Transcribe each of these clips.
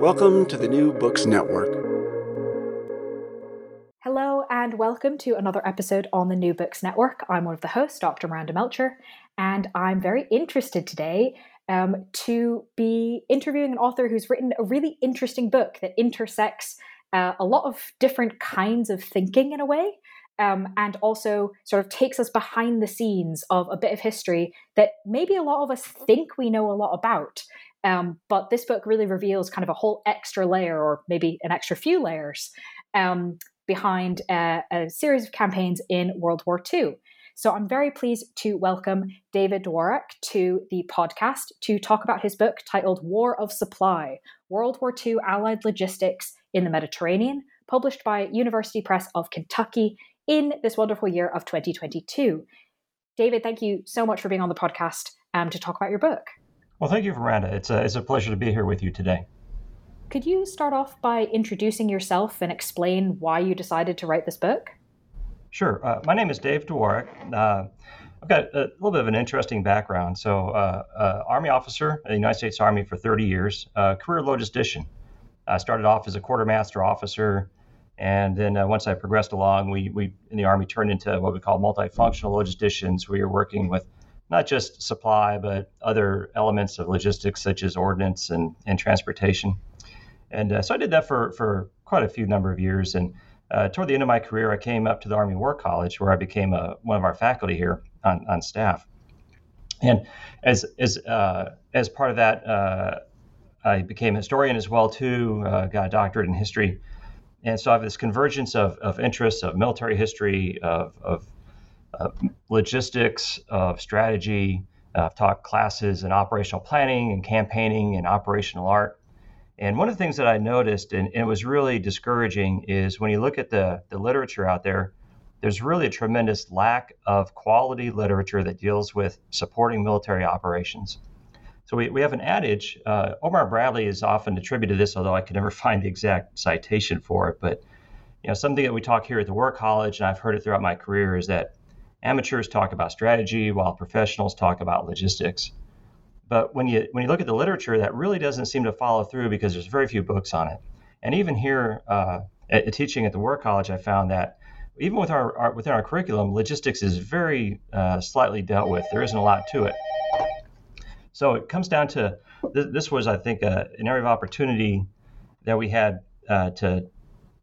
Welcome to the New Books Network. Hello, and welcome to another episode on the New Books Network. I'm one of the hosts, Dr. Miranda Melcher, and I'm very interested today um, to be interviewing an author who's written a really interesting book that intersects uh, a lot of different kinds of thinking in a way. Um, and also sort of takes us behind the scenes of a bit of history that maybe a lot of us think we know a lot about. Um, but this book really reveals kind of a whole extra layer, or maybe an extra few layers, um, behind uh, a series of campaigns in World War II. So I'm very pleased to welcome David Dworak to the podcast to talk about his book titled War of Supply World War II Allied Logistics in the Mediterranean, published by University Press of Kentucky in this wonderful year of 2022. David, thank you so much for being on the podcast um, to talk about your book. Well, thank you, Miranda. It's a, it's a pleasure to be here with you today. Could you start off by introducing yourself and explain why you decided to write this book? Sure. Uh, my name is Dave Dworak. Uh, I've got a little bit of an interesting background. So, uh, uh Army officer in the United States Army for 30 years, career logistician. I started off as a quartermaster officer, and then uh, once I progressed along, we, we in the Army turned into what we call multifunctional logisticians. We are working with not just supply, but other elements of logistics such as ordnance and, and transportation. And uh, so I did that for, for quite a few number of years. And uh, toward the end of my career, I came up to the Army War College where I became a, one of our faculty here on, on staff. And as, as, uh, as part of that, uh, I became a historian as well too, uh, got a doctorate in history. And so I have this convergence of, of interests of military history, of, of uh, logistics, of strategy. Uh, I've taught classes in operational planning and campaigning and operational art. And one of the things that I noticed, and, and, it was really discouraging, is when you look at the, the literature out there, there's really a tremendous lack of quality literature that deals with supporting military operations. So we, we have an adage. Uh, Omar Bradley is often attributed to this, although I can never find the exact citation for it. But you know, something that we talk here at the War College, and I've heard it throughout my career, is that amateurs talk about strategy while professionals talk about logistics. But when you when you look at the literature, that really doesn't seem to follow through because there's very few books on it. And even here uh, at, at teaching at the War College, I found that even with our, our within our curriculum, logistics is very uh, slightly dealt with. There isn't a lot to it. So it comes down to this, this was, I think, a, an area of opportunity that we had uh, to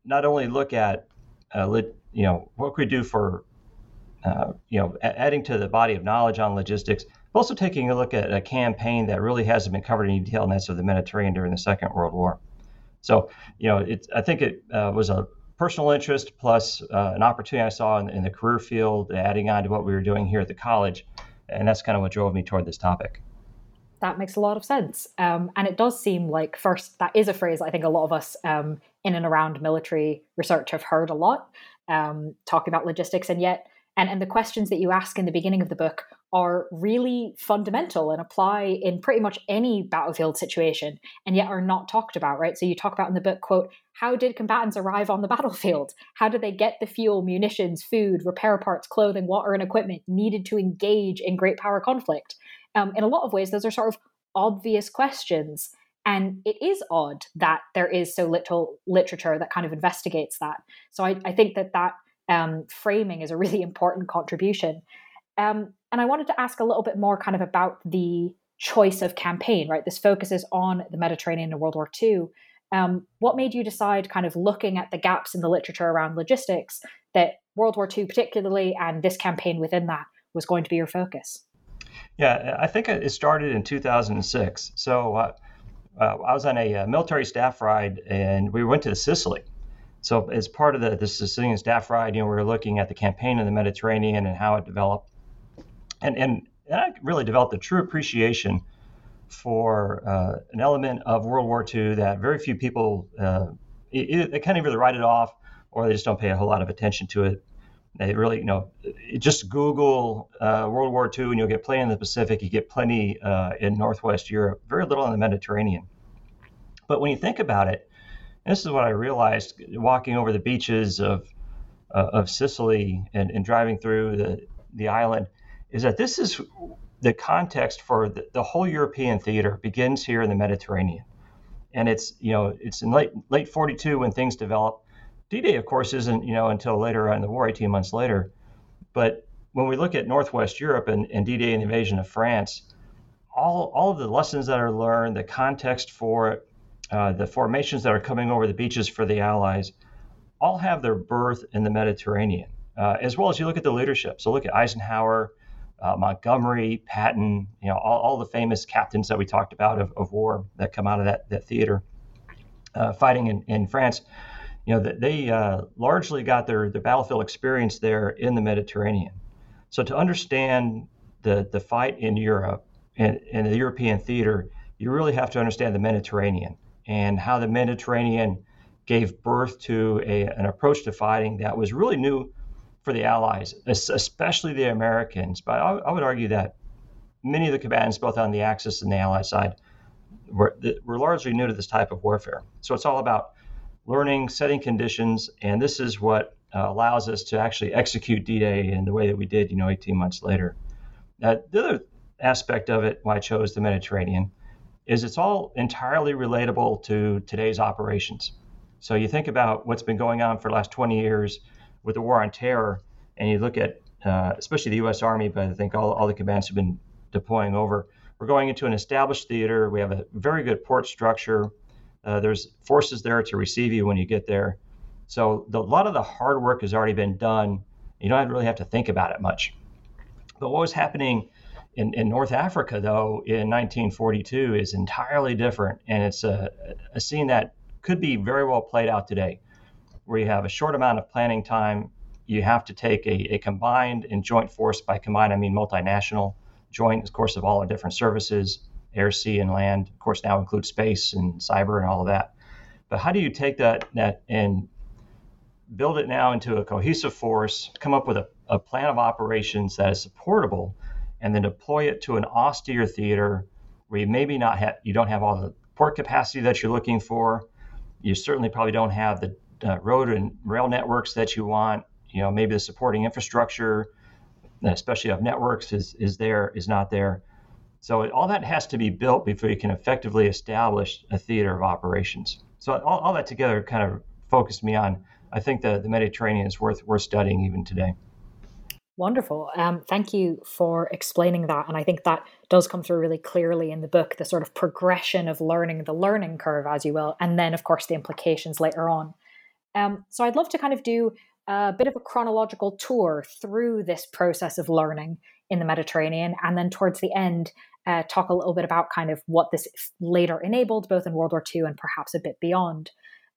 not only look at, uh, lit, you know, what could we do for uh, you know, adding to the body of knowledge on logistics, but also taking a look at a campaign that really hasn't been covered in detail, and that's of the Mediterranean during the Second World War. So, you know, it, I think it uh, was a personal interest plus uh, an opportunity I saw in, in, the career field, adding on to what we were doing here at the college, and that's kind of what drove me toward this topic. That makes a lot of sense, um, and it does seem like first that is a phrase I think a lot of us um, in and around military research have heard a lot, um, talking about logistics, and yet and, and the questions that you ask in the beginning of the book are really fundamental and apply in pretty much any battlefield situation and yet are not talked about right? So you talk about in the book quote how did combatants arrive on the battlefield? How did they get the fuel munitions food repair parts clothing water and equipment needed to engage in great power conflict? Um, in a lot of ways those are sort of obvious questions. And it is odd that there is so little literature that kind of investigates that. So i, I think that that um, framing is a really important contribution. Um, and I wanted to ask a little bit more kind of about the choice of campaign, right? This focuses on the Mediterranean and World War II. Um, what made you decide, kind of looking at the gaps in the literature around logistics, that World War II, particularly, and this campaign within that was going to be your focus? Yeah, I think it started in 2006. So uh, uh, I was on a, a uh, military staff ride and we went to Sicily. So as part of the, the Sicilian staff ride, you know, we were looking at the campaign in the Mediterranean and how it developed. And, and, I really developed a true appreciation for uh, an element of World War II that very few people, uh, it, they kind of either write it off or they just don't pay a whole lot of attention to it. They really, you know, just Google uh, World War II and you'll get plenty in the Pacific. You get plenty uh, in Northwest Europe, very little in the Mediterranean. But when you think about it, this is what I realized walking over the beaches of uh, of Sicily and, and driving through the, the island, is that this is the context for the, the whole European theater begins here in the Mediterranean. And it's, you know, it's in late late 42 when things develop D-Day, of course, isn't you know until later in the war, 18 months later. But when we look at Northwest Europe and, and D-Day and the invasion of France, all all of the lessons that are learned, the context for it, uh, the formations that are coming over the beaches for the Allies, all have their birth in the Mediterranean. Uh, as well as you look at the leadership. So look at Eisenhower, uh, Montgomery, Patton, you know, all, all, the famous captains that we talked about of, of war that come out of that, that theater uh, fighting in, in France you know, they uh, largely got their, their battlefield experience there in the Mediterranean. So to understand the, the fight in Europe and, and the European theater, you really have to understand the Mediterranean and how the Mediterranean gave birth to a, an approach to fighting that was really new for the Allies, especially the Americans. But I, I would argue that many of the combatants, both on the Axis and the Allied side, were, were largely new to this type of warfare. So it's all about learning, setting conditions, and this is what uh, allows us to actually execute D-Day in the way that we did, you know, 18 months later. Uh, the other aspect of it, why I chose the Mediterranean, is it's all entirely relatable to today's operations. So you think about what's been going on for the last 20 years with the war on terror, and you look at uh, especially the U.S. Army, but I think all, all the commands have been deploying over. We're going into an established theater. We have a very good port structure. Uh, there's forces there to receive you when you get there. So the, a lot of the hard work has already been done. You don't really have to think about it much. But what was happening in, in North Africa, though, in 1942 is entirely different. And it's a, a scene that could be very well played out today, where you have a short amount of planning time. You have to take a, a combined and joint force. By combined, I mean multinational, joint, of course, of all our different services air, sea, and land. Of course, now includes space and cyber and all of that. But how do you take that, that and build it now into a cohesive force, come up with a, a plan of operations that is supportable, and then deploy it to an austere theater where you maybe not have you don't have all the port capacity that you're looking for. You certainly probably don't have the uh, road and rail networks that you want. You know, maybe the supporting infrastructure, especially of networks, is is there is not there. So all that has to be built before you can effectively establish a theater of operations. So all, all that together kind of focused me on. I think the, the Mediterranean is worth worth studying even today. Wonderful. Um, thank you for explaining that. And I think that does come through really clearly in the book the sort of progression of learning, the learning curve, as you will, and then, of course, the implications later on. Um, so I'd love to kind of do a bit of a chronological tour through this process of learning in the Mediterranean. And then towards the end, uh, talk a little bit about kind of what this later enabled, both in World War II and perhaps a bit beyond.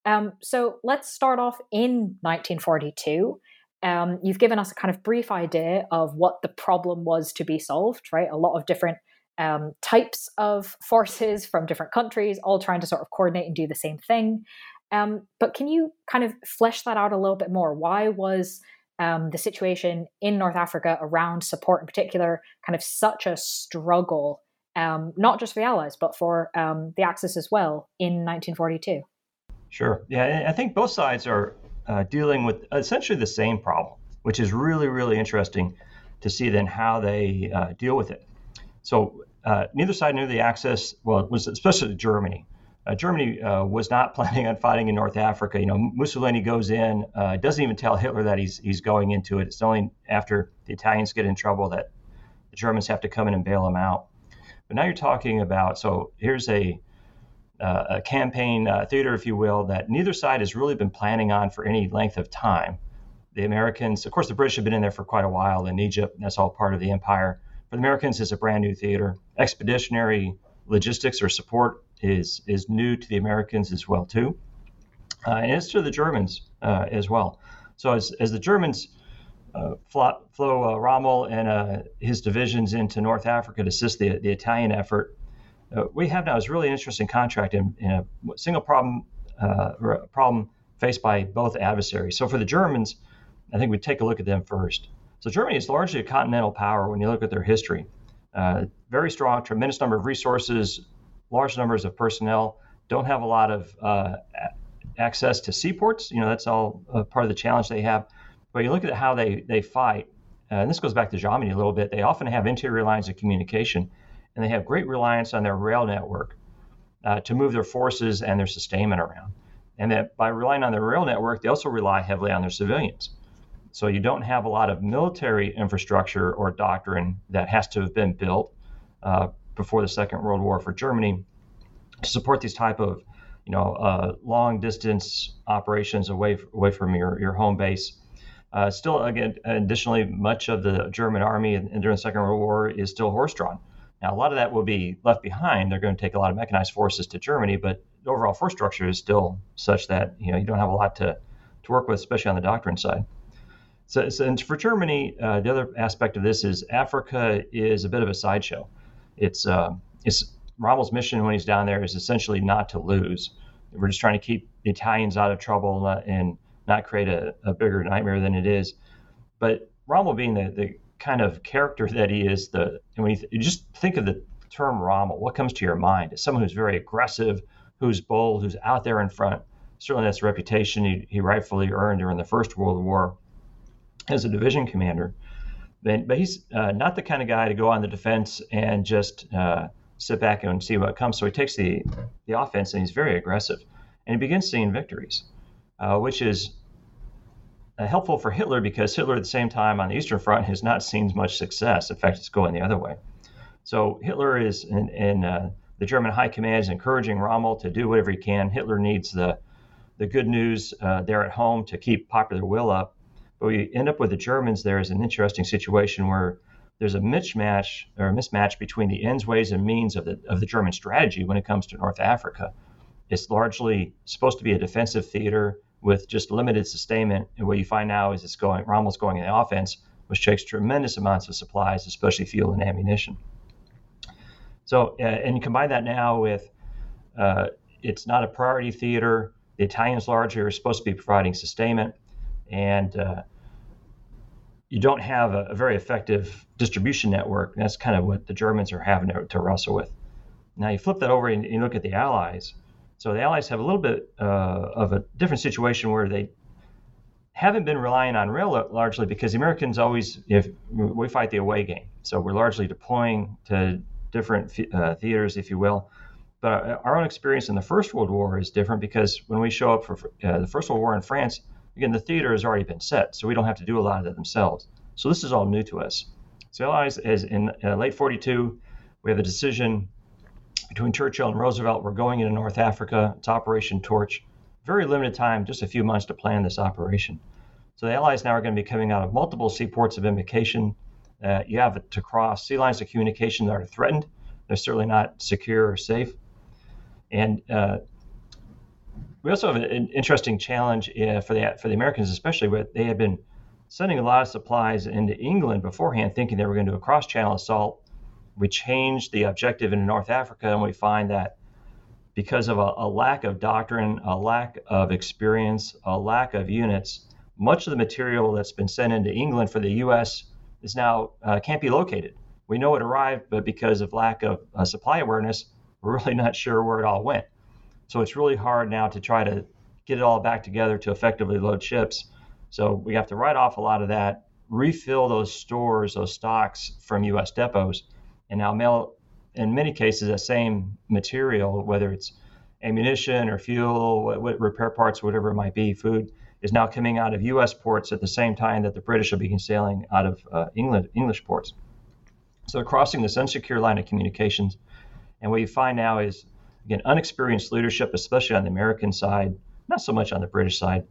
Um, so let's start off in 1942. Um, you've given us a kind of brief idea of what the problem was to be solved, right? A lot of different um, types of forces from different countries, all trying to sort of coordinate and do the same thing. Um, but can you kind of flesh that out a little bit more? Why was um, the situation in North Africa around support in particular kind of such a struggle, um, not just for the Allies, but for um, the Axis as well in 1942? Sure. Yeah, I think both sides are uh, dealing with essentially the same problem, which is really, really interesting to see then how they uh, deal with it. So uh, neither side knew the Axis, well, it was especially Germany uh, Germany uh, was not planning on fighting in North Africa. You know, Mussolini goes in, uh, doesn't even tell Hitler that he's he's going into it. It's only after the Italians get in trouble that the Germans have to come in and bail him out. But now you're talking about so here's a uh, a campaign uh, theater, if you will, that neither side has really been planning on for any length of time. The Americans, of course, the British have been in there for quite a while in Egypt. That's all part of the empire. For the Americans, it's a brand new theater. Expeditionary logistics or support is is new to the Americans as well too, uh, and it's to the Germans uh, as well. So as, as the Germans uh, flow, flow uh, Rommel and uh, his divisions into North Africa to assist the, the Italian effort, uh, we have now is really interesting contract in, in a single problem uh, problem faced by both adversaries. So for the Germans, I think we take a look at them first. So Germany is largely a continental power when you look at their history. Uh, very strong, tremendous number of resources, large numbers of personnel. Don't have a lot of uh, access to seaports. You know that's all part of the challenge they have. But you look at how they they fight, uh, and this goes back to Jomini a little bit. They often have interior lines of communication, and they have great reliance on their rail network uh, to move their forces and their sustainment around. And that by relying on their rail network, they also rely heavily on their civilians. So you don't have a lot of military infrastructure or doctrine that has to have been built uh, before the Second World War for Germany to support these type of, you know, uh, long distance operations away away from your, your home base. Uh, still, again, additionally, much of the German army during the Second World War is still horse drawn. Now, a lot of that will be left behind. They're going to take a lot of mechanized forces to Germany, but the overall force structure is still such that you know you don't have a lot to, to work with, especially on the doctrine side. So, so and for Germany, uh, the other aspect of this is Africa is a bit of a sideshow. It's uh, it's Rommel's mission when he's down there is essentially not to lose. We're just trying to keep the Italians out of trouble and not create a, a bigger nightmare than it is. But Rommel being the, the kind of character that he is, the and when you, th- you just think of the term Rommel, what comes to your mind? Is someone who's very aggressive, who's bold, who's out there in front. Certainly, that's the reputation he, he rightfully earned during the First World War as a division commander. But, but he's uh, not the kind of guy to go on the defense and just uh, sit back and see what comes. So he takes the the offense and he's very aggressive, and he begins seeing victories, uh, which is uh, helpful for Hitler because Hitler at the same time on the Eastern Front has not seen much success. In fact, it's going the other way. So Hitler is in, in uh, the German high command is encouraging Rommel to do whatever he can. Hitler needs the the good news uh, there at home to keep popular will up. But we end up with the Germans. There is an interesting situation where there's a mismatch or a mismatch between the ends, ways, and means of the of the German strategy when it comes to North Africa. It's largely supposed to be a defensive theater with just limited sustainment. And what you find now is it's going, Rommel's going in the offense, which takes tremendous amounts of supplies, especially fuel and ammunition. So, uh, and you combine that now with uh, it's not a priority theater. The Italians largely are supposed to be providing sustainment, and uh, you don't have a, a, very effective distribution network. That's kind of what the Germans are having to, to wrestle with. Now, you flip that over and you look at the Allies so the Allies have a little bit uh, of a different situation where they haven't been relying on rail largely because the Americans always, if we fight the away game, so we're largely deploying to different uh, theaters, if you will. But our own experience in the First World War is different because when we show up for uh, the First World War in France, again, the theater has already been set, so we don't have to do a lot of that themselves. So this is all new to us. So Allies, as in uh, late 42, we have a decision between Churchill and Roosevelt. We're going into North Africa. It's Operation Torch. Very limited time, just a few months to plan this operation. So the Allies now are going to be coming out of multiple seaports of embarkation. Uh, you have to cross sea lines of communication that are threatened. They're certainly not secure or safe. And uh, we also have an interesting challenge uh, for the for the Americans, especially where they had been sending a lot of supplies into England beforehand, thinking they were going to do a cross-channel assault we change the objective into North Africa, and we find that because of a, a, lack of doctrine, a lack of experience, a lack of units, much of the material that's been sent into England for the U.S. is now uh, can't be located. We know it arrived, but because of lack of uh, supply awareness, we're really not sure where it all went. So it's really hard now to try to get it all back together to effectively load ships. So we have to write off a lot of that, refill those stores, those stocks from U.S. depots and now mail in many cases the same material, whether it's ammunition or fuel, what, what repair parts, whatever it might be, food, is now coming out of U.S. ports at the same time that the British will begin sailing out of uh, England, English ports. So they're crossing this unsecure line of communications, and what you find now is again unexperienced leadership, especially on the American side, not so much on the British side,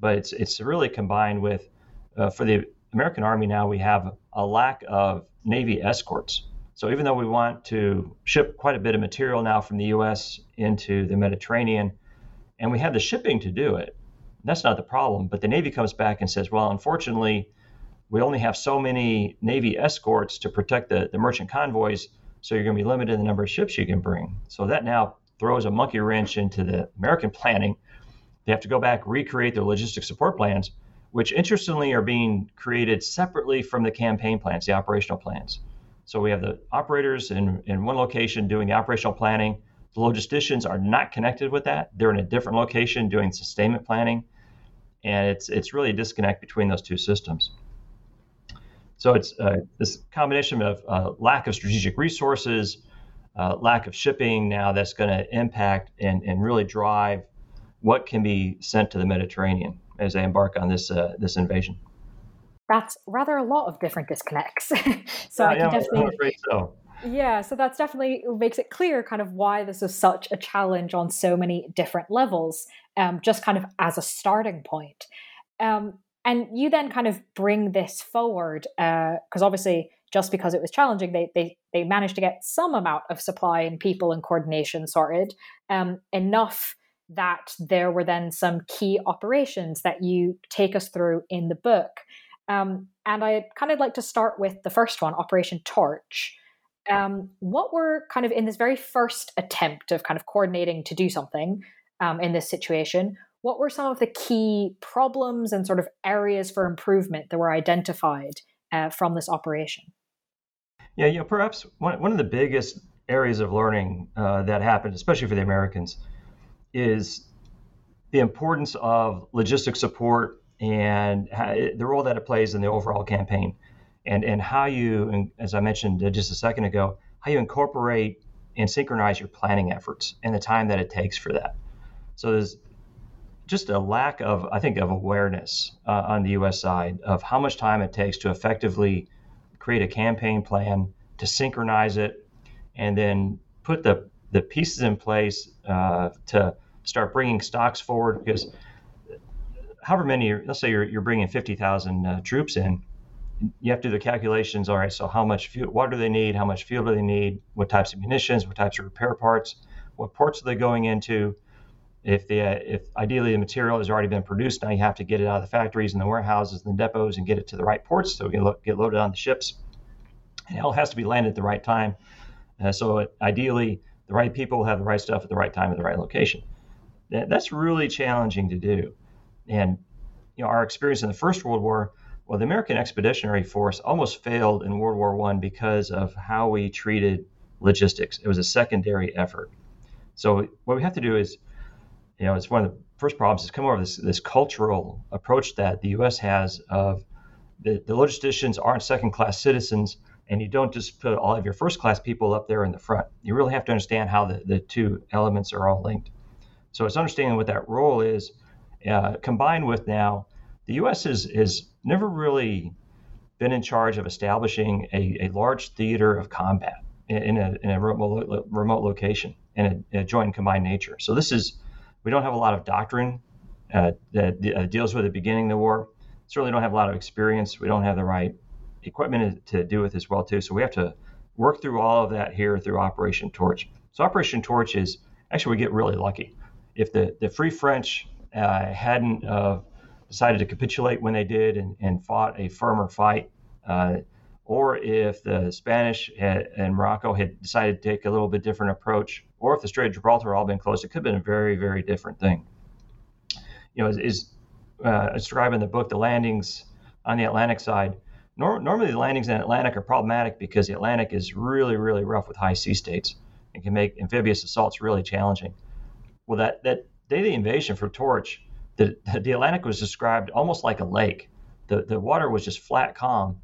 but it's it's really combined with uh, for the American Army now we have a lack of Navy escorts. So even though we want to ship quite a bit of material now from the U.S. into the Mediterranean, and we have the shipping to do it, that's not the problem. But the Navy comes back and says, well, unfortunately, we only have so many Navy escorts to protect the, the merchant convoys. So you're going to be limited in the number of ships you can bring. So that now throws a monkey wrench into the American planning. They have to go back, recreate their logistic support plans, which interestingly are being created separately from the campaign plans, the operational plans. So we have the operators in, in one location doing the operational planning. The logisticians are not connected with that. They're in a different location doing sustainment planning. And it's, it's really a disconnect between those two systems. So it's uh, this combination of uh, lack of strategic resources, uh, lack of shipping now that's going to impact and, and really drive what can be sent to the Mediterranean as they embark on this uh, this invasion. That's rather a lot of different disconnects. so yeah, I can yeah, definitely. So. Yeah, so that's definitely makes it clear kind of why this is such a challenge on so many different levels, um, just kind of as a starting point. Um, and you then kind of bring this forward because uh, obviously just because it was challenging they, they they managed to get some amount of supply and people and coordination sorted um, enough that there were then some key operations that you take us through in the book um, and i'd kind of like to start with the first one operation torch um, what were kind of in this very first attempt of kind of coordinating to do something um, in this situation what were some of the key problems and sort of areas for improvement that were identified uh, from this operation? Yeah, you know, perhaps one, one of the biggest areas of learning uh, that happened, especially for the Americans, is the importance of logistic support and the role that it plays in the overall campaign, and and how you, as I mentioned just a second ago, how you incorporate and synchronize your planning efforts and the time that it takes for that. So there's just a lack of, I think, of awareness uh, on the U.S. side of how much time it takes to effectively create a campaign plan, to synchronize it, and then put the the pieces in place uh, to start bringing stocks forward. Because however many, let's say you're, you're bringing 50,000 uh, troops in, you have to do the calculations. All right, so how much fuel, what do they need? How much fuel do they need? What types of munitions? What types of repair parts? What ports are they going into? If the if ideally the material has already been produced, now you have to get it out of the factories and the warehouses and the depots and get it to the right ports so it can lo- get loaded on the ships. And it all has to be landed at the right time. Uh, so it, ideally, the right people have the right stuff at the right time at the right location. That, that's really challenging to do. And you know, our experience in the First World War, well, the American Expeditionary Force almost failed in World War One because of how we treated logistics. It was a secondary effort. So what we have to do is you know, it's one of the first problems is come over this this cultural approach that the U.S. has of the, the logisticians aren't second class citizens, and you don't just put all of your first class people up there in the front. You really have to understand how the, the two elements are all linked. So it's understanding what that role is, uh, combined with now the U.S. has has never really been in charge of establishing a, a large theater of combat in, a, in a remote, remote location in a, a joint and combined nature. So this is we don't have a lot of doctrine uh, that uh, deals with the beginning of the war. Certainly don't have a lot of experience. We don't have the right equipment to do it as well too. So we have to work through all of that here through Operation Torch. So Operation Torch is actually we get really lucky. If the, the Free French hadn't uh, decided to capitulate when they did and, and fought a firmer fight, uh, or if the Spanish had, and Morocco had decided to take a little bit different approach, or if the Strait of Gibraltar had all been closed, it could have been a very, very different thing. You know, is, is uh, described in the book, the landings on the Atlantic side. Nor- normally, the landings in the Atlantic are problematic because the Atlantic is really, really rough with high sea states and can make amphibious assaults really challenging. Well, that, that day of the invasion for Torch, the, the Atlantic was described almost like a lake. The, the water was just flat calm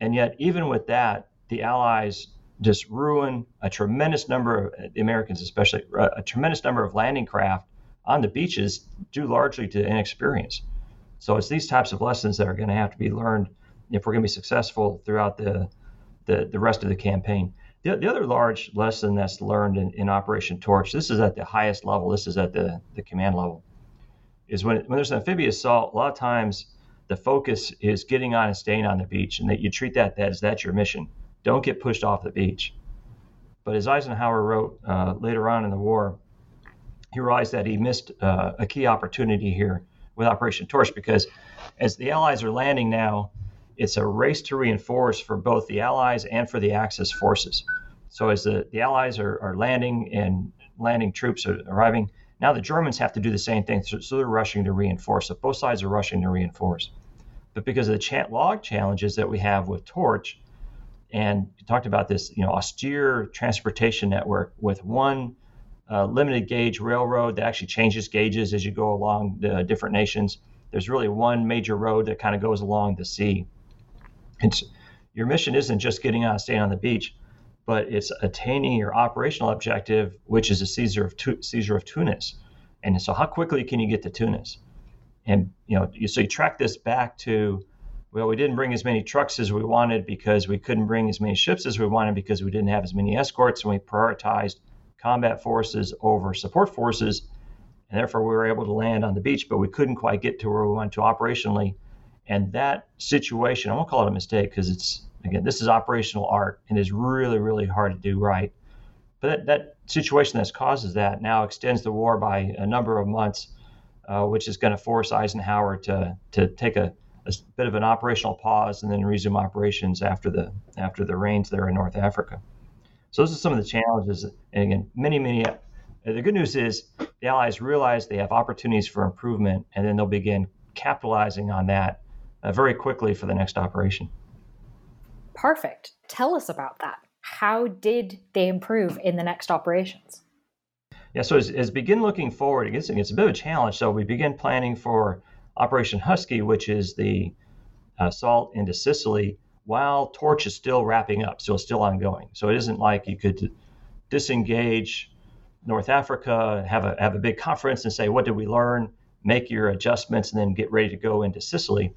and yet, even with that, the Allies just ruined a tremendous number of uh, the Americans, especially uh, a tremendous number of landing craft on the beaches, due largely to inexperience. So it's these types of lessons that are going to have to be learned if we're going to be successful throughout the the, the rest of the campaign. The, the other large lesson that's learned in, in Operation Torch, this is at the highest level, this is at the, the command level, is when, when there's an amphibious assault, a lot of times the focus is getting on and staying on the beach, and that you treat that as that's your mission. Don't get pushed off the beach. But as Eisenhower wrote uh, later on in the war, he realized that he missed uh, a key opportunity here with Operation Torch because as the Allies are landing now, it's a race to reinforce for both the Allies and for the Axis forces. So as the, the Allies are, are landing and landing troops are arriving, now the Germans have to do the same thing. So, so they're rushing to reinforce. So both sides are rushing to reinforce. But because of the cha- log challenges that we have with Torch, and you talked about this, you know, austere transportation network with one uh, limited gauge railroad that actually changes gauges as you go along the different nations. There's really one major road that kind of goes along the sea. It's, your mission isn't just getting on, staying on the beach, but it's attaining your operational objective, which is a seizure of, tu- seizure of Tunis. And so, how quickly can you get to Tunis? And you know, you, so you track this back to, well, we didn't bring as many trucks as we wanted because we couldn't bring as many ships as we wanted because we didn't have as many escorts, and we prioritized combat forces over support forces, and therefore we were able to land on the beach, but we couldn't quite get to where we wanted to operationally. And that situation, I won't call it a mistake because it's again, this is operational art and is really, really hard to do right. But that, that situation that causes that now extends the war by a number of months, uh, which is going to force Eisenhower to to take a, a bit of an operational pause and then resume operations after the after the rains there in North Africa. So those are some of the challenges. And again, many, many. Uh, the good news is the Allies realize they have opportunities for improvement, and then they'll begin capitalizing on that uh, very quickly for the next operation. Perfect. Tell us about that. How did they improve in the next operations? Yeah, so as, as begin looking forward, it gets, it gets a bit of a challenge. So we begin planning for Operation Husky, which is the assault into Sicily while Torch is still wrapping up, so it's still ongoing. So it isn't like you could disengage North Africa, have a have a big conference, and say, "What did we learn?" Make your adjustments, and then get ready to go into Sicily.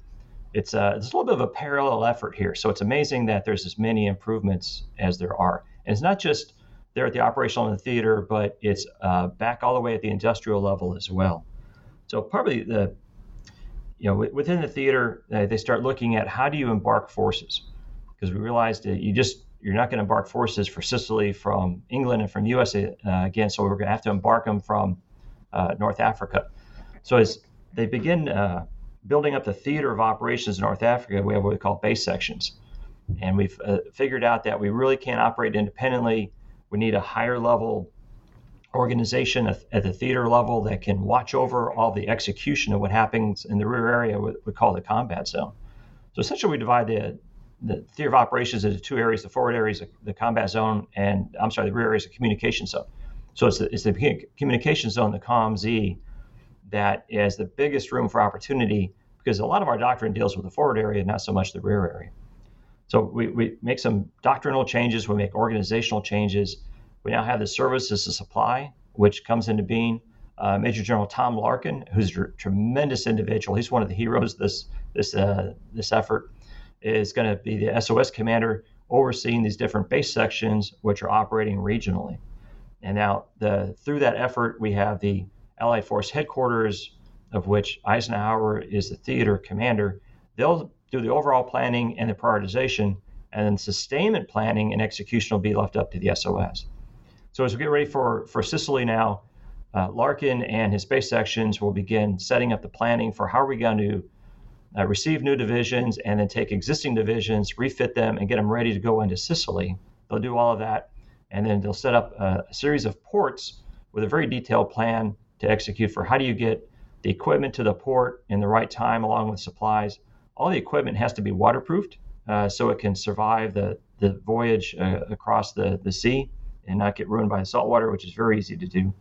It's a, it's a little bit of a parallel effort here. So it's amazing that there's as many improvements as there are, and it's not just there at the operational in the theater, but it's uh, back all the way at the industrial level as well. So probably the you know, within the theater, uh, they start looking at how do you embark forces, because we realized that you just you're not going to embark forces for Sicily from England and from USA uh, again, so we're going to have to embark them from uh, North Africa. So as they begin uh, building up the theater of operations in North Africa, we have what we call base sections, and we've uh, figured out that we really can't operate independently. We need a higher level organization at, at, the theater level that can watch over all the execution of what happens in the rear area, what we call the combat zone. So essentially, we divide the, the theater of operations into two areas: the forward areas, the combat zone, and I'm sorry, the rear areas, the communication zone. So it's the, it's the communication zone, the COMZ, that is the biggest room for opportunity because a lot of our doctrine deals with the forward area, not so much the rear area. So we, we make some doctrinal changes, we make organizational changes, we now have the services to supply, which comes into being. Uh, Major General Tom Larkin, who's a tremendous individual, he's one of the heroes this this uh, this effort, is going to be the SOS commander overseeing these different base sections, which are operating regionally. And now, the through that effort, we have the Allied Force headquarters, of which Eisenhower is the theater commander. They'll do the overall planning and the prioritization, and then sustainment planning and execution will be left up to the SOS. So as we get ready for, for Sicily now, uh, Larkin and his base sections will begin setting up the planning for how are we going to uh, receive new divisions and then take existing divisions, refit them, and get them ready to go into Sicily. They'll do all of that, and then they'll set up a, a series of ports with a very detailed plan to execute for how do you get the equipment to the port in the right time along with supplies. All the equipment has to be waterproofed uh, so it can survive the, the voyage uh, across the, the sea and not get ruined by the salt water, which is very easy to do,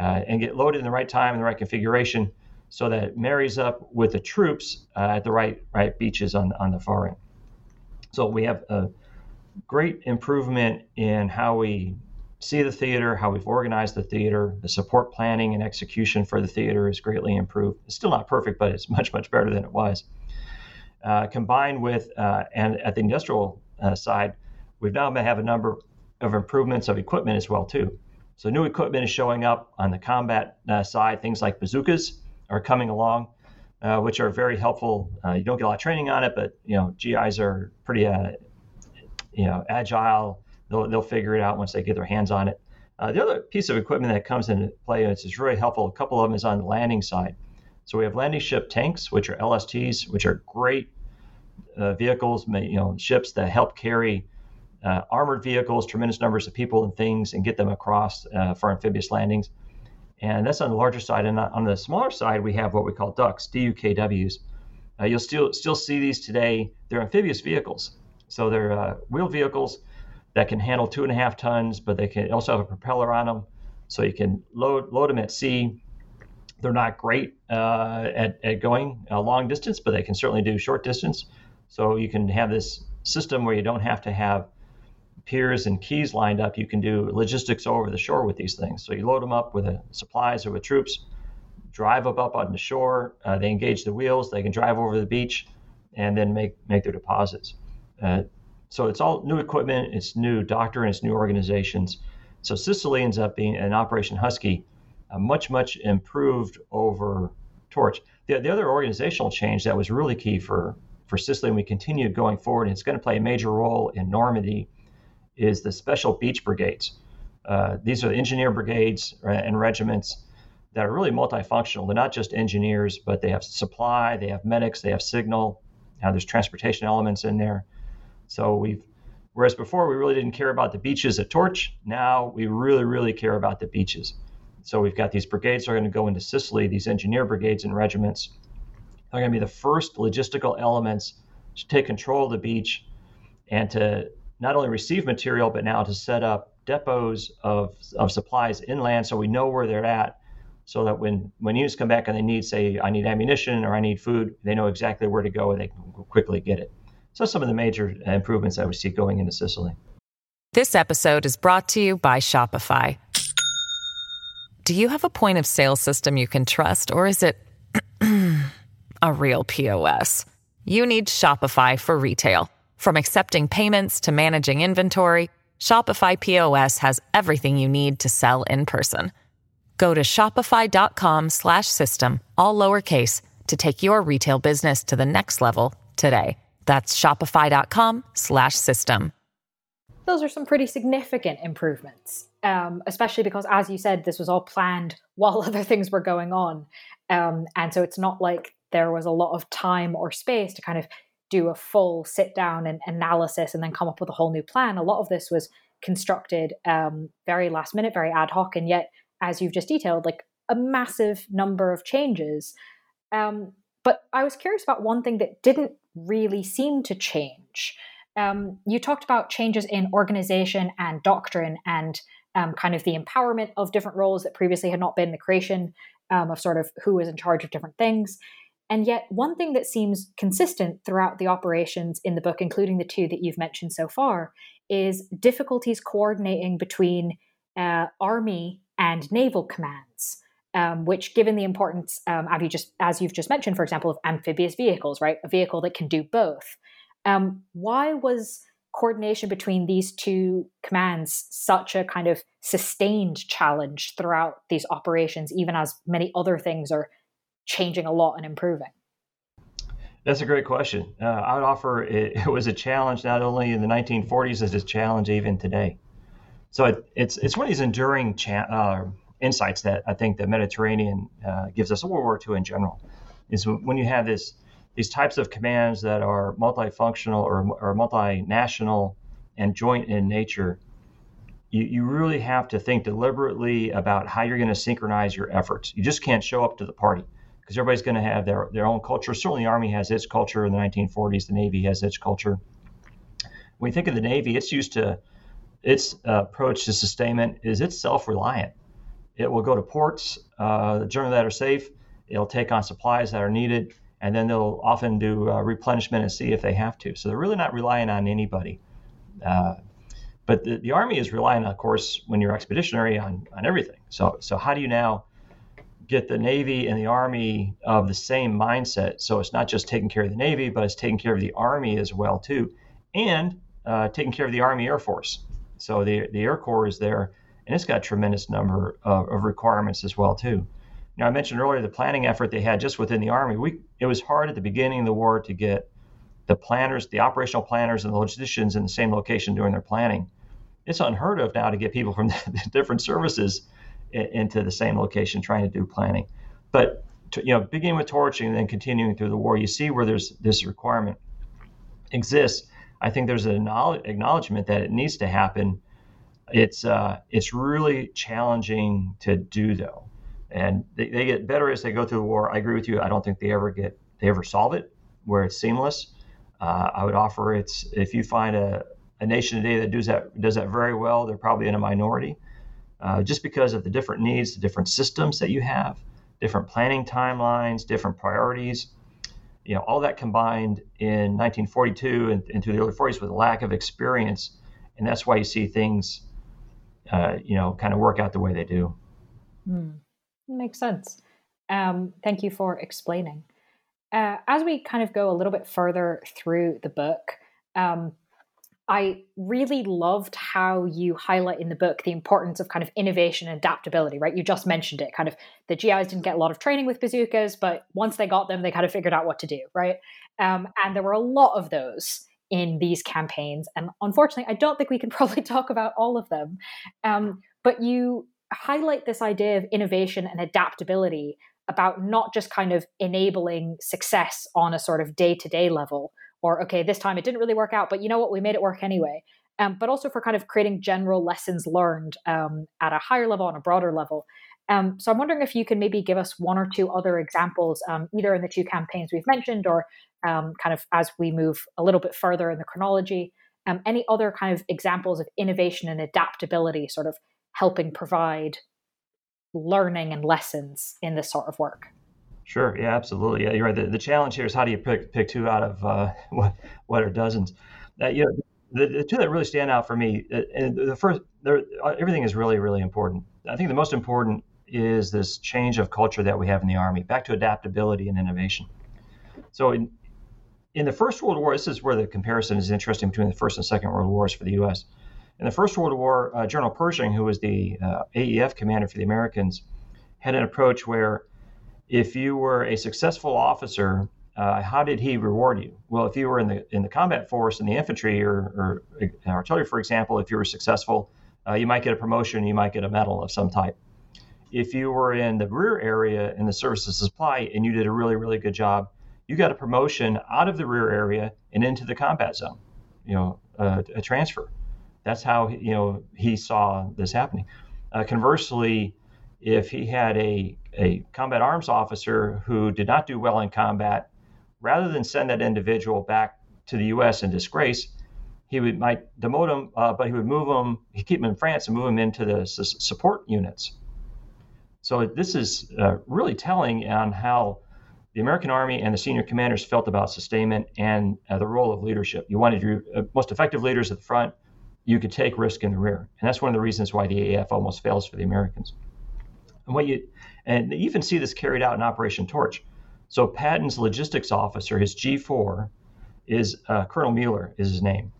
uh, and get loaded in the right time in the right configuration so that it marries up with the troops uh, at the right right beaches on, on the far end. So we have a great improvement in how we see the theater, how we've organized the theater, the support planning and execution for the theater is greatly improved. It's still not perfect, but it's much, much better than it was. Uh, combined with, uh, and at the industrial uh, side, we've now have a number of improvements of equipment as well too. So new equipment is showing up on the combat uh, side. Things like bazookas are coming along, uh, which are very helpful. Uh, you don't get a lot of training on it, but you know GIs are pretty, you know, agile. They'll they'll figure it out once they get their hands on it. Uh, the other piece of equipment that comes into play, and it's really helpful. A couple of them is on the landing side. So we have landing ship tanks, which are LSTs, which are great uh, vehicles, you know, ships that help carry uh, armored vehicles, tremendous numbers of people and things, and get them across uh, for amphibious landings. And that's on the larger side. And on the smaller side, we have what we call ducks, DUKWs. Uh, you'll still still see these today. They're amphibious vehicles, so they're uh, wheeled vehicles that can handle two and a half tons, but they can also have a propeller on them, so you can load load them at sea. They're not great uh, at, at going a long distance, but they can certainly do short distance. So you can have this system where you don't have to have piers and quays lined up. You can do logistics over the shore with these things. So you load them up with uh, supplies or with troops, drive them up on the shore. Uh, they engage the wheels. They can drive over the beach, and then make make their deposits. Uh, so it's all new equipment. It's new doctrine. It's new organizations. So Sicily ends up being an Operation Husky, uh, much much improved over Torch. The, the other organizational change that was really key for for Sicily, and we continued going forward, and it's going to play a major role in Normandy, is the special beach brigades. Uh, these are the engineer brigades uh, and regiments that are really multifunctional. They're not just engineers, but they have supply, they have medics, they have signal. Now there's transportation elements in there. So we've, whereas before we really didn't care about the beaches at Torch, now we really, really care about the beaches. So we've got these brigades that are going to go into Sicily, these engineer brigades and regiments. They're going to be the first logistical elements to take control of the beach and to not only receive material, but now to set up depots of, of supplies inland so we know where they're at so that when, when units come back and they need, say, I need ammunition or I need food, they know exactly where to go and they can quickly get it. So, some of the major improvements that we see going into Sicily. This episode is brought to you by Shopify. Do you have a point of sale system you can trust, or is it a real POS? You need Shopify for retail. From accepting payments to managing inventory, Shopify POS has everything you need to sell in person. Go to shopify.com/system all lowercase to take your retail business to the next level today. That's shopify.com slash system. Those are some pretty significant improvements, um, especially because, as you said, this was all planned while other things were going on, um, and so it's not like there was a lot of time or space to kind of do a full sit down and analysis and then come up with a whole new plan. A lot of this was constructed um, very last minute, very ad hoc, and yet, as you've just detailed, like a massive number of changes. Um, but I was curious about one thing that didn't really seem to change. Um, you talked about changes in organization and doctrine and um, kind of the empowerment of different roles that previously had not been the creation um, of sort of who was in charge of different things. And yet, one thing that seems consistent throughout the operations in the book, including the two that you've mentioned so far, is difficulties coordinating between uh, army and naval commands. Um, which, given the importance, um, just, as you've just mentioned, for example, of amphibious vehicles, right, a vehicle that can do both, um, why was coordination between these two commands such a kind of sustained challenge throughout these operations, even as many other things are changing a lot and improving? That's a great question. Uh, I would offer it, it, was a challenge not only in the 1940s, it's a challenge even today. So it, it's it's one of these enduring cha- uh, insights that I think the Mediterranean uh, gives us, World War II in general, is when you have this these types of commands that are multifunctional or, or multinational and joint in nature, you, you really have to think deliberately about how you're going to synchronize your efforts. You just can't show up to the party because everybody's going to have their, their own culture. Certainly, the Army has its culture in the 1940s, the Navy has its culture. When you think of the Navy, it's used to its uh, approach to sustainment is it's self-reliant. It will go to ports, uh, generally that are safe. It'll take on supplies that are needed, and then they'll often do uh, replenishment and see if they have to. So they're really not relying on anybody. Uh, but the, the Army is relying, of course, when you're expeditionary, on, on everything. So so how do you now get the Navy and the Army of the same mindset. So it's not just taking care of the Navy, but it's taking care of the Army as well too, and uh, taking care of the Army Air Force. So the the Air Corps is there, and it's got a tremendous number of, of requirements as well too. Now I mentioned earlier the planning effort they had just within the Army. We it was hard at the beginning of the war to get the planners, the operational planners, and the logisticians in the same location doing their planning. It's unheard of now to get people from the different services into the same location trying to do planning. But you know, beginning with torching and then continuing through the war, you see where there's this requirement exists. I think there's an acknowledgement that it needs to happen. It's uh, it's really challenging to do though, and they, they get better as they go through the war. I agree with you. I don't think they ever get they ever solve it where it's seamless. Uh, I would offer it's if you find a, a nation today that does that does that very well, they're probably in a minority, uh, just because of the different needs, the different systems that you have, different planning timelines, different priorities. You know, all that combined in 1942 and, through the early 40s with a lack of experience, and that's why you see things, uh, you know, kind of work out the way they do. Mm, makes sense. Um, thank you for explaining. Uh, as we kind of go a little bit further through the book, um, I really loved how you highlight in the book the importance of kind of innovation and adaptability, right? You just mentioned it. Kind of the GIs didn't get a lot of training with bazookas, but once they got them, they kind of figured out what to do, right? Um, and there were a lot of those in these campaigns. And unfortunately, I don't think we can probably talk about all of them. Um, but you highlight this idea of innovation and adaptability about not just kind of enabling success on a sort of day to day level, or okay, this time it didn't really work out, but you know what, we made it work anyway. Um, but also for kind of creating general lessons learned um, at a higher level, on a broader level. Um, so I'm wondering if you can maybe give us one or two other examples, um, either in the two campaigns we've mentioned, or um, kind of as we move a little bit further in the chronology, um, any other kind of examples of innovation and adaptability, sort of helping provide learning and lessons in this sort of work. Sure. Yeah, absolutely. Yeah, you're right. The, the challenge here is how do you pick pick two out of uh, what what are dozens? Uh, you know, the, the, two that really stand out for me, uh, and the first, uh, everything is really really important. I think the most important is this change of culture that we have in the army, back to adaptability and innovation. So in in the First World War, this is where the comparison is interesting between the First and Second World Wars for the U.S. In the First World War, uh, General Pershing, who was the uh, AEF commander for the Americans, had an approach where if you were a successful officer, uh, how did he reward you? Well, if you were in the in the combat force in the infantry or, or uh, artillery, for example, if you were successful, uh, you might get a promotion, you might get a medal of some type. If you were in the rear area in the services supply and you did a really really good job, you got a promotion out of the rear area and into the combat zone, you know, a transfer. That's how you know he saw this happening. Uh, conversely, if he had a, a combat arms officer who did not do well in combat, rather than send that individual back to the U.S. in disgrace, he would might demote him, uh, but he would move him, he'd keep him in France and move him into the s- support units. So this is uh, really telling on how the American Army and the senior commanders felt about sustainment and uh, the role of leadership. You wanted your uh, most effective leaders at the front you could take risk in the rear. And that's one of the reasons why the AEF almost fails for the Americans. And what you and you even see this carried out in Operation Torch. So Patton's logistics officer, his G4, is uh, Colonel Muller is his name.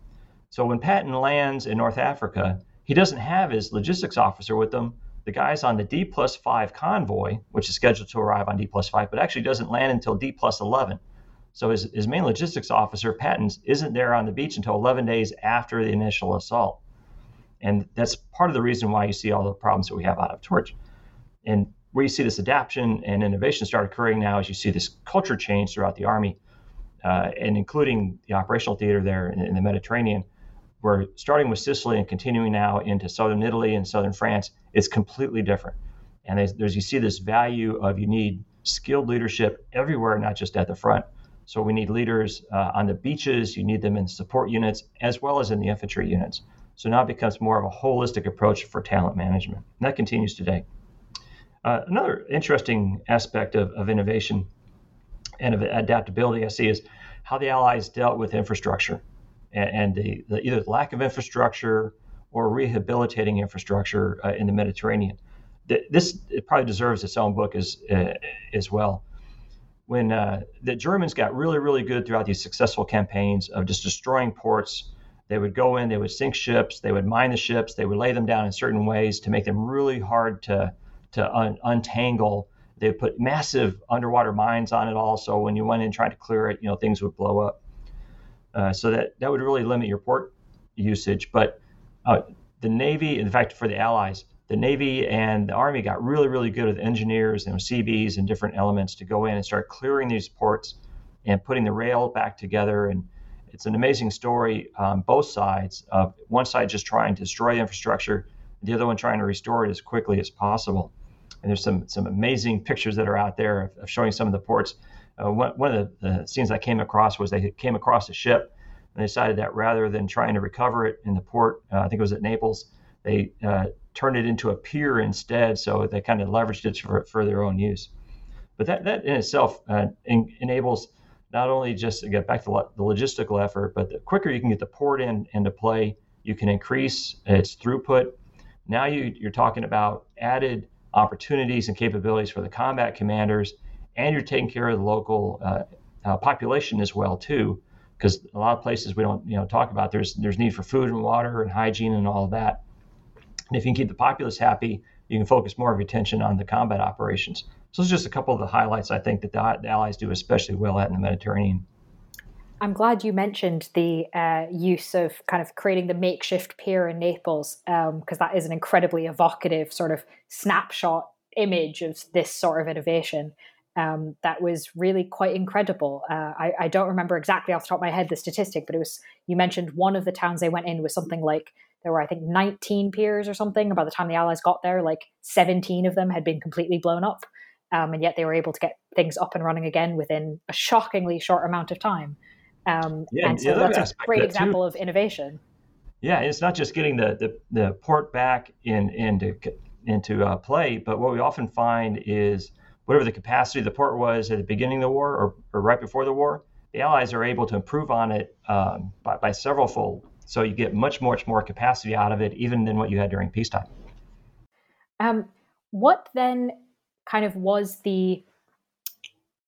So when Patton lands in North Africa, he doesn't have his logistics officer with him. The guy's on the D plus five convoy, which is scheduled to arrive on D plus five, but actually doesn't land until D plus 11. So his, his main logistics officer, Pattons, isn't there on the beach until 11 days after the initial assault. And that's part of the reason why you see all the problems that we have out of Torch. And where you see this adaptation and innovation start occurring now is you see this culture change throughout the Army, uh, and including the operational theater there in, in the Mediterranean, where starting with Sicily and continuing now into southern Italy and southern France, it's completely different. And there's, there's you see this value of you need skilled leadership everywhere, not just at the front. So we need leaders uh, on the beaches, you need them in support units, as well as in the infantry units. So now it becomes more of a holistic approach for talent management. And that continues today. Uh, another interesting aspect of, of innovation and of adaptability I see is how the Allies dealt with infrastructure and, and the, the, either the lack of infrastructure or rehabilitating infrastructure uh, in the Mediterranean. This it probably deserves its own book as, uh, as well when uh, the Germans got really, really good throughout these successful campaigns of just destroying ports. They would go in, they would sink ships, they would mine the ships, they would lay them down in certain ways to make them really hard to to un- untangle. They would put massive underwater mines on it all, so when you went in trying to clear it, you know things would blow up. Uh, so that that would really limit your port usage. But uh, the Navy, in fact, for the Allies, the Navy and the Army got really, really good with engineers and Seabees and different elements to go in and start clearing these ports and putting the rail back together and it's an amazing story on both sides. Of one side just trying to destroy the infrastructure, the other one trying to restore it as quickly as possible. And there's some some amazing pictures that are out there of, of showing some of the ports. Uh, one, one of the, the, scenes I came across was they came across a ship and they decided that rather than trying to recover it in the port, uh, I think it was at Naples, they uh, turned it into a pier instead. So they kind of leveraged it for, for their own use. But that, that in itself uh, en- enables not only just to get back to the logistical effort, but the quicker you can get the port in into play, you can increase its throughput. Now you, you're talking about added opportunities and capabilities for the combat commanders, and you're taking care of the local uh, uh, population as well too, because a lot of places we don't you know talk about there's there's need for food and water and hygiene and all of that. And if you can keep the populace happy, you can focus more of your attention on the combat operations. So it's just a couple of the highlights I think that the, the Allies do especially well at in the Mediterranean. I'm glad you mentioned the uh, use of kind of creating the makeshift pier in Naples, because um, that is an incredibly evocative sort of snapshot image of this sort of innovation. Um, that was really quite incredible. Uh, I, I, don't remember exactly off the top of my head the statistic, but it was you mentioned one of the towns they went in was something like there were I think 19 piers or something. By the time the Allies got there, like 17 of them had been completely blown up, um, and yet they were able to get things up and running again within a shockingly short amount of time. Um, yeah, and so that's a great example of innovation. Yeah, it's not just getting the the, the port back in into into uh, play, but what we often find is whatever the capacity of the port was at the beginning of the war or, or right before the war, the Allies are able to improve on it um, by, by several fold. So you get much, much more capacity out of it, even than what you had during peacetime. Um, what then kind of was the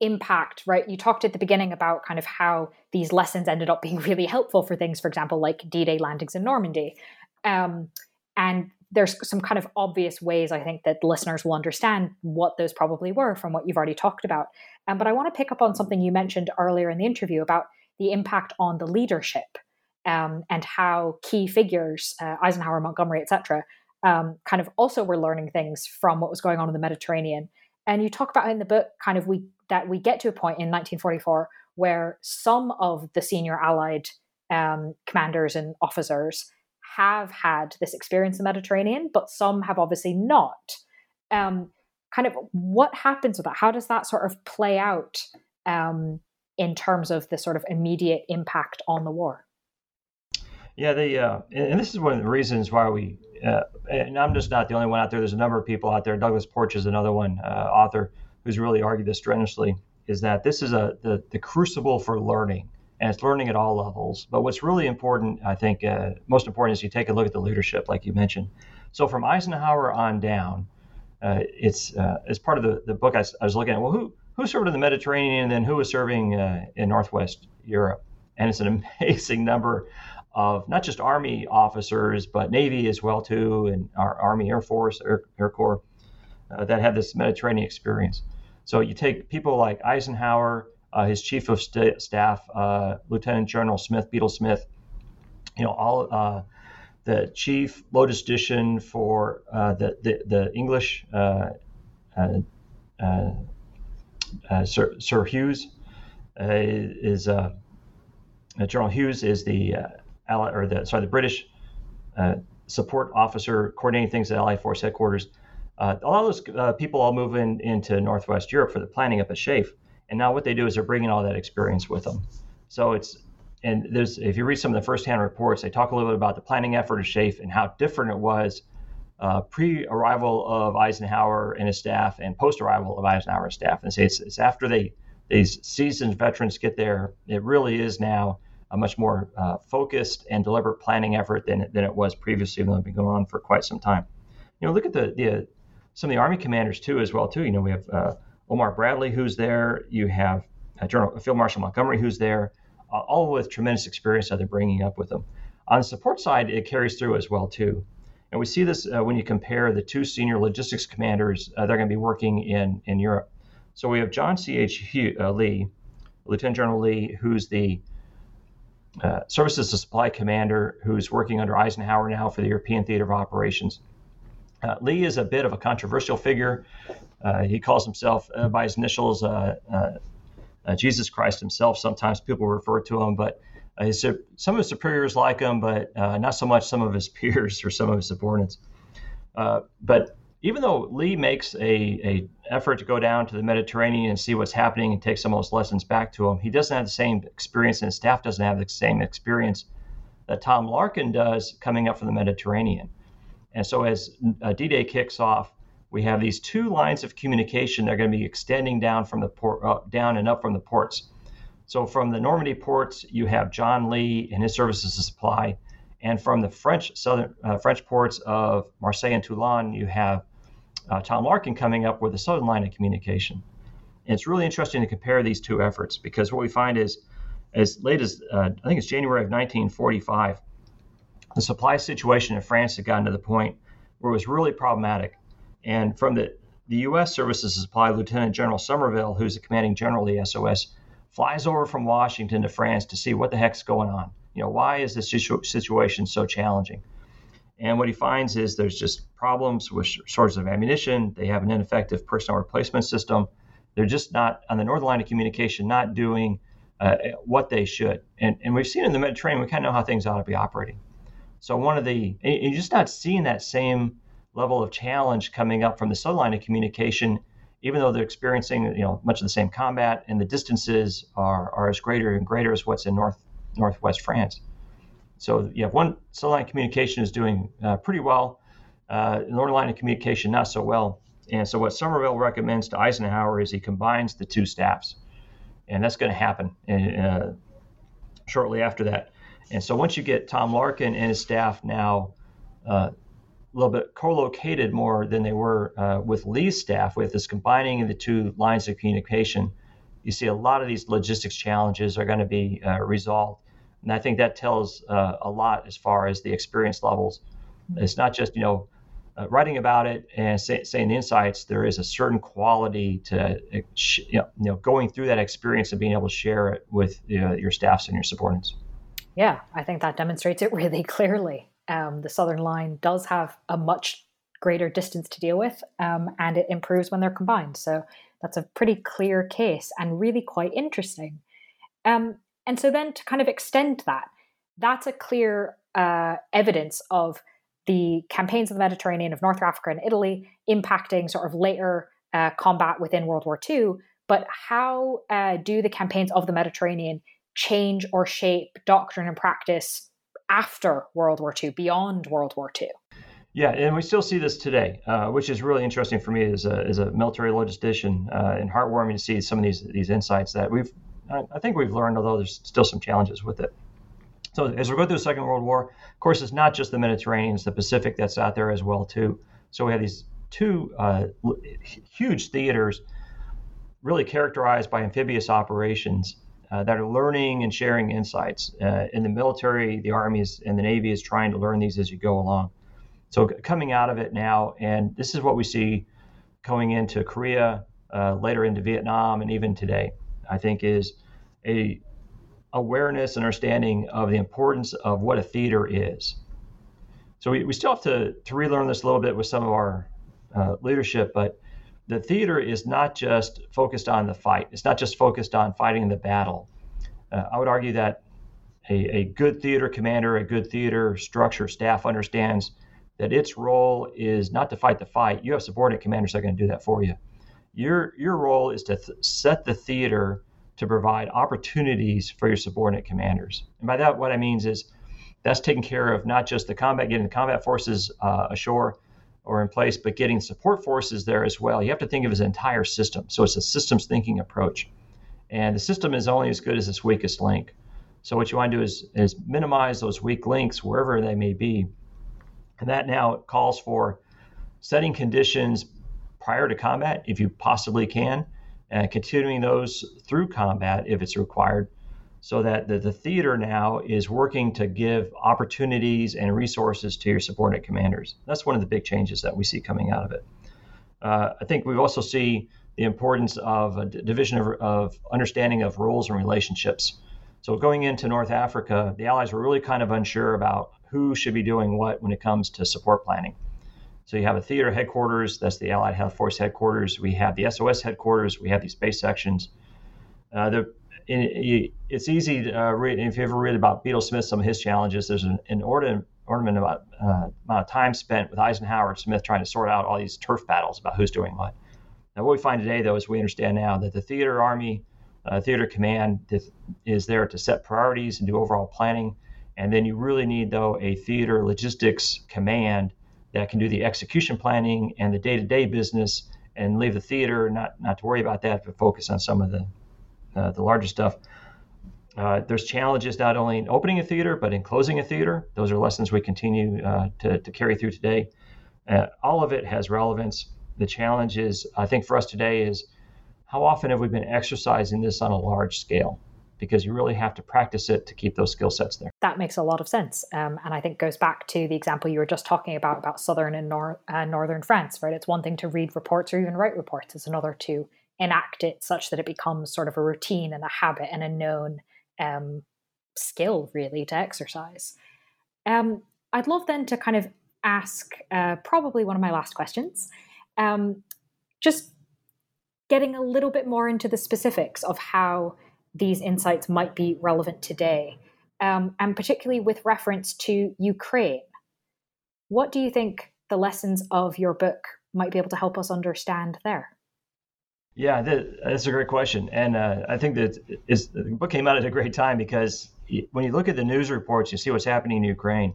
impact, right? You talked at the beginning about kind of how these lessons ended up being really helpful for things, for example, like D Day landings in Normandy. Um, and there's some kind of obvious ways I think that listeners will understand what those probably were from what you've already talked about. Um, but I want to pick up on something you mentioned earlier in the interview about the impact on the leadership um, and how key figures, uh, Eisenhower, Montgomery, etc., um, kind of also were learning things from what was going on in the Mediterranean. And you talk about in the book kind of we that we get to a point in 1944 where some of the senior Allied um, commanders and officers have had this experience in the Mediterranean, but some have obviously not. Um, kind of what happens with that? How does that sort of play out um, in terms of the sort of immediate impact on the war? Yeah, the uh, and this is one of the reasons why we uh, and I'm just not the only one out there. There's a number of people out there. Douglas Porch is another one uh, author who's really argued this strenuously. Is that this is a the, the crucible for learning, and it's learning at all levels. But what's really important, I think, uh, most important is you take a look at the leadership, like you mentioned. So from Eisenhower on down, uh, it's uh, as part of the, the book I, I, was looking at. Well, who who served in the Mediterranean, and then who was serving uh, in Northwest Europe? And it's an amazing number of not just Army officers, but Navy as well too, and our Army Air Force, Air, Air Corps, uh, that have this Mediterranean experience. So you take people like Eisenhower, his chief of st- staff, uh, Lieutenant General Smith, Bedell Smith, you know, all uh, the chief logistician for uh, the, the, the English uh, Sir, Sir Hughes is General Hughes is the ally or the sorry, the British uh, support officer coordinating things at Allied Force headquarters. Uh, a lot of those uh, people all move in into Northwest Europe for the planning up at SHAEF, and now what they do is they're bringing all that experience with them. So it's and there's if you read some of the firsthand reports, they talk a little bit about the planning effort of SHAEF and how different it was uh, pre-arrival of Eisenhower and his staff and post-arrival of Eisenhower and staff. And say it's, it's after they these seasoned veterans get there, it really is now a much more uh, focused and deliberate planning effort than, than it was previously, even though it's been going on for quite some time. You know, look at the, the some of the Army commanders too, as well too. You know, we have uh, Omar Bradley who's there. You have uh, General Field Marshal Montgomery who's there, uh, all with tremendous experience that they're bringing up with them. On the support side, it carries through as well too. And we see this uh, when you compare the two senior logistics commanders uh, they're going to be working in in Europe. So we have John C. H. Lee, Lieutenant General Lee, who's the uh, serves as supply commander who's working under Eisenhower now for the European Theater of Operations. Uh, Lee is a bit of a controversial figure. Uh, he calls himself uh, by his initials uh, uh, Jesus Christ himself. Sometimes people refer to him, but Uh, his, some of his superiors like him, but uh, not so much some of his peers or some of his subordinates. Uh, but even though Lee makes a, a effort to go down to the Mediterranean and see what's happening and take some of those lessons back to him, he doesn't have the same experience, and his staff doesn't have the same experience that Tom Larkin does coming up from the Mediterranean. And so as uh, D-Day kicks off, we have these two lines of communication that are going to be extending down from the port, uh, down and up from the ports. So from the Normandy ports, you have John Lee and his services to supply, and from the French southern uh, French ports of Marseille and Toulon, you have uh, Tom Larkin coming up with the southern line of communication. And it's really interesting to compare these two efforts because what we find is, as late as uh, I think it's January of 1945, the supply situation in France had gotten to the point where it was really problematic. And from the, the U.S. Services Supply, Lieutenant General Somervell, who's the commanding general of the SOS, flies over from Washington to France to see what the heck's going on. You know, why is this situation so challenging? And what he finds is there's just problems with sources of ammunition. They have an ineffective personnel replacement system. They're just not on the northern line of communication, not doing uh, what they should. And, and we've seen in the Mediterranean, we kind of know how things ought to be operating. So one of the, and you're just not seeing that same level of challenge coming up from the southern line of communication, even though they're experiencing, you know, much of the same combat and the distances are, are as greater and greater as what's in north northwest France. So you have one cell line of communication is doing uh, pretty well, uh, northern line of communication not so well. And so what Somervell recommends to Eisenhower is he combines the two staffs, and that's going to happen uh, shortly after that. And so once you get Tom Larkin and his staff now uh, a little bit co-located more than they were uh, with Lee's staff, with this combining of the two lines of communication, you see a lot of these logistics challenges are going to be uh, resolved and I think that tells uh, a lot as far as the experience levels. It's not just, you know, uh, writing about it and say, saying the insights, there is a certain quality to uh, you know, going through that experience and being able to share it with you know, your staffs and your subordinates. Yeah, I think that demonstrates it really clearly. Um, the Southern Line does have a much greater distance to deal with, um, and it improves when they're combined. So that's a pretty clear case and really quite interesting. Um, and so then to kind of extend that, that's a clear uh, evidence of the campaigns of the Mediterranean of North Africa and Italy impacting sort of later uh, combat within World War II. But how uh, do the campaigns of the Mediterranean change or shape doctrine and practice after World War II, beyond World War II? Yeah, and we still see this today, uh, which is really interesting for me as a, as a military logistician uh, and heartwarming to see some of these these insights that we've I think we've learned, although there's still some challenges with it. So as we go through the Second World War, of course, it's not just the Mediterranean; it's the Pacific that's out there as well too. So we have these two uh, huge theaters, really characterized by amphibious operations uh, that are learning and sharing insights. Uh, in the military, the Army is, and the Navy is trying to learn these as you go along. So coming out of it now, and this is what we see going into Korea, uh, later into Vietnam, and even today. I think is a awareness and understanding of the importance of what a theater is. So we, we still have to, to relearn this a little bit with some of our uh, leadership, but the theater is not just focused on the fight. It's not just focused on fighting the battle. Uh, I would argue that a, a good theater commander, a good theater structure staff understands that its role is not to fight the fight. You have subordinate commanders that are going to do that for you. Your your role is to th- set the theater to provide opportunities for your subordinate commanders. And by that, what I means is that's taking care of not just the combat, getting the combat forces uh, ashore or in place, but getting support forces there as well. You have to think of as entire system. So it's a systems thinking approach. And the system is only as good as its weakest link. So what you want to do is, is minimize those weak links wherever they may be. And that now calls for setting conditions prior to combat if you possibly can, and continuing those through combat if it's required, so that the, the theater now is working to give opportunities and resources to your subordinate commanders. That's one of the big changes that we see coming out of it. Uh, I think we also see the importance of a division of, of understanding of roles and relationships. So going into North Africa, the Allies were really kind of unsure about who should be doing what when it comes to support planning. So you have a theater headquarters, that's the Allied Health Force headquarters. We have the SOS headquarters. We have these base sections. Uh, the, it's easy to uh, read. If you ever read about Bedell Smith, some of his challenges, there's an, ornament, ornament about uh, amount of time spent with Eisenhower and Smith trying to sort out all these turf battles about who's doing what. Now, what we find today, though, is we understand now that the theater army, uh, theater command is there to set priorities and do overall planning. And then you really need, though, a theater logistics command that can do the execution planning and the day-to-day business and leave the theater not not to worry about that, but focus on some of the uh, the larger stuff. Uh, there's challenges not only in opening a theater, but in closing a theater. Those are lessons we continue uh, to, to carry through today. Uh, all of it has relevance. The challenge is, I think, for us today is how often have we been exercising this on a large scale? because you really have to practice it to keep those skill sets there. That makes a lot of sense, um, and I think goes back to the example you were just talking about about southern and nor- uh, northern France. Right, it's one thing to read reports or even write reports; it's another to enact it such that it becomes sort of a routine and a habit and a known um, skill, really, to exercise. Um, I'd love then to kind of ask uh, probably one of my last questions. Um, just getting a little bit more into the specifics of how these insights might be relevant today, um, and particularly with reference to Ukraine. What do you think the lessons of your book might be able to help us understand there? Yeah, that's a great question, and uh, I think that the book came out at a great time because when you look at the news reports, you see what's happening in Ukraine.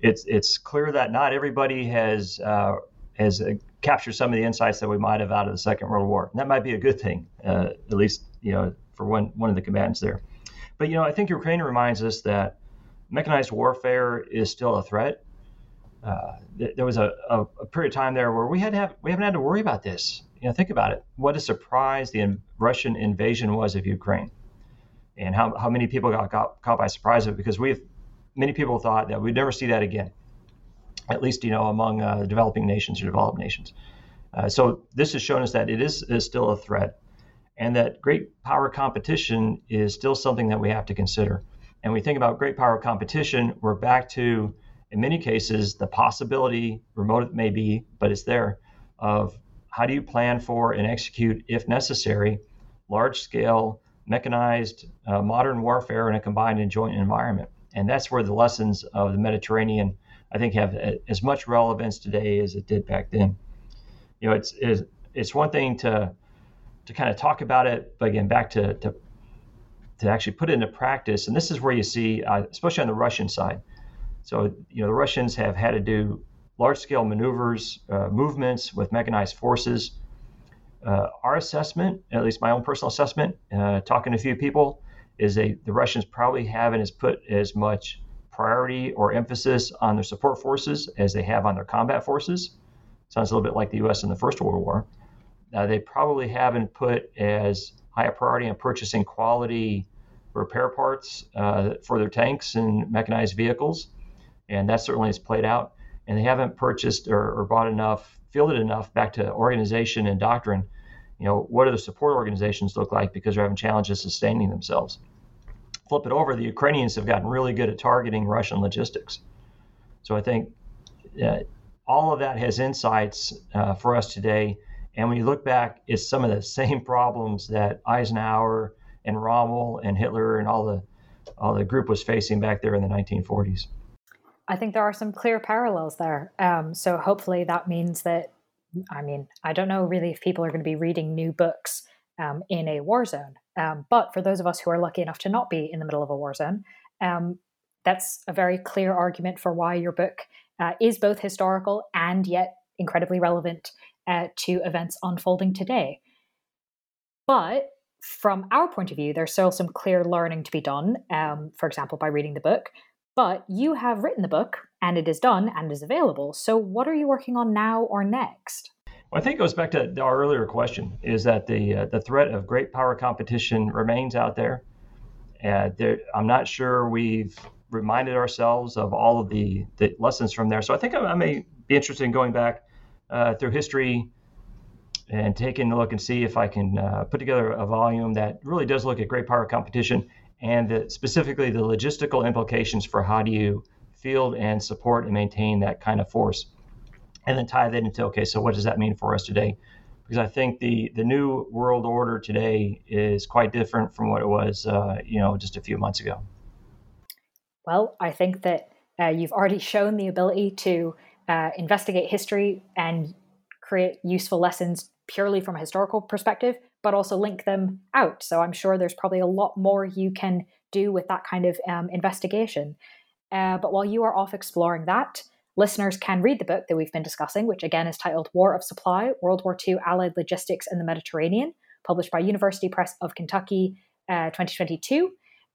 It's it's clear that not everybody has uh, has uh, captured some of the insights that we might have out of the Second World War. And that might be a good thing, uh, at least you know for one one of the combatants there. But you know, I think Ukraine reminds us that mechanized warfare is still a threat. Uh, there was a, a, a, period of time there where we had have, we haven't had to worry about this. You know, think about it. What a surprise the Russian invasion was of Ukraine, and how, how many people got, got caught by surprise of it because we many people thought that we'd never see that again. At least you know among uh, developing nations or developed nations. Uh, so this has shown us that it is, is still a threat and that great power competition is still something that we have to consider. And we think about great power competition, we're back to, in many cases, the possibility, remote it may be, but it's there, of how do you plan for and execute, if necessary, large scale, mechanized, uh, modern warfare in a combined and joint environment. And that's where the lessons of the Mediterranean, I think, have as much relevance today as it did back then. You know, it's, it's, it's one thing to to kind of talk about it, but again, back to, to, to actually put it into practice. And this is where you see, uh, especially on the Russian side. So, you know, the Russians have had to do large scale maneuvers, uh, movements with mechanized forces. Uh, our assessment, at least my own personal assessment, uh, talking to a few people, is they, the Russians probably haven't as put as much priority or emphasis on their support forces as they have on their combat forces. Sounds a little bit like the U.S. in the First World War. Uh, they probably haven't put as high a priority on purchasing quality repair parts uh, for their tanks and mechanized vehicles, and that certainly has played out. And they haven't purchased or, or bought enough, fielded enough back to organization and doctrine. You know, what do the support organizations look like because they're having challenges sustaining themselves? Flip it over, the Ukrainians have gotten really good at targeting Russian logistics. So I think uh, all of that has insights uh, for us today and when you look back, it's some of the same problems that Eisenhower and Rommel and Hitler and all the all the group was facing back there in the 1940s. I think there are some clear parallels there. Um, so hopefully that means that, I mean, I don't know really if people are going to be reading new books um, in a war zone. Um, but for those of us who are lucky enough to not be in the middle of a war zone, um, that's a very clear argument for why your book uh, is both historical and yet incredibly relevant uh, to events unfolding today. But from our point of view, there's still some clear learning to be done, um, for example, by reading the book. But you have written the book and it is done and is available. So, what are you working on now or next? Well, I think it goes back to our earlier question: is that the uh, the threat of great power competition remains out there? Uh, there I'm not sure we've reminded ourselves of all of the, the lessons from there. So I think I, I may be interested in going back uh, through history and taking a look and see if I can uh, put together a volume that really does look at great power competition and the, specifically the logistical implications for how do you field and support and maintain that kind of force. And then tie that into okay, so what does that mean for us today? because I think the the new world order today is quite different from what it was, uh, you know, just a few months ago. Well, I think that uh, you've already shown the ability to uh, investigate history and create useful lessons purely from a historical perspective, but also link them out. So I'm sure there's probably a lot more you can do with that kind of um, investigation. Uh, but while you are off exploring that, listeners can read the book that we've been discussing, which again is titled War of Supply World War II Allied Logistics in the Mediterranean, published by University Press of Kentucky, uh, 2022.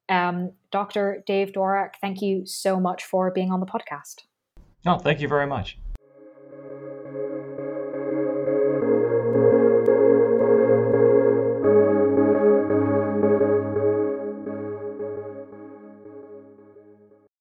Um, Dr. Dave Dworak, thank you so much for being on the podcast. No, thank you very much.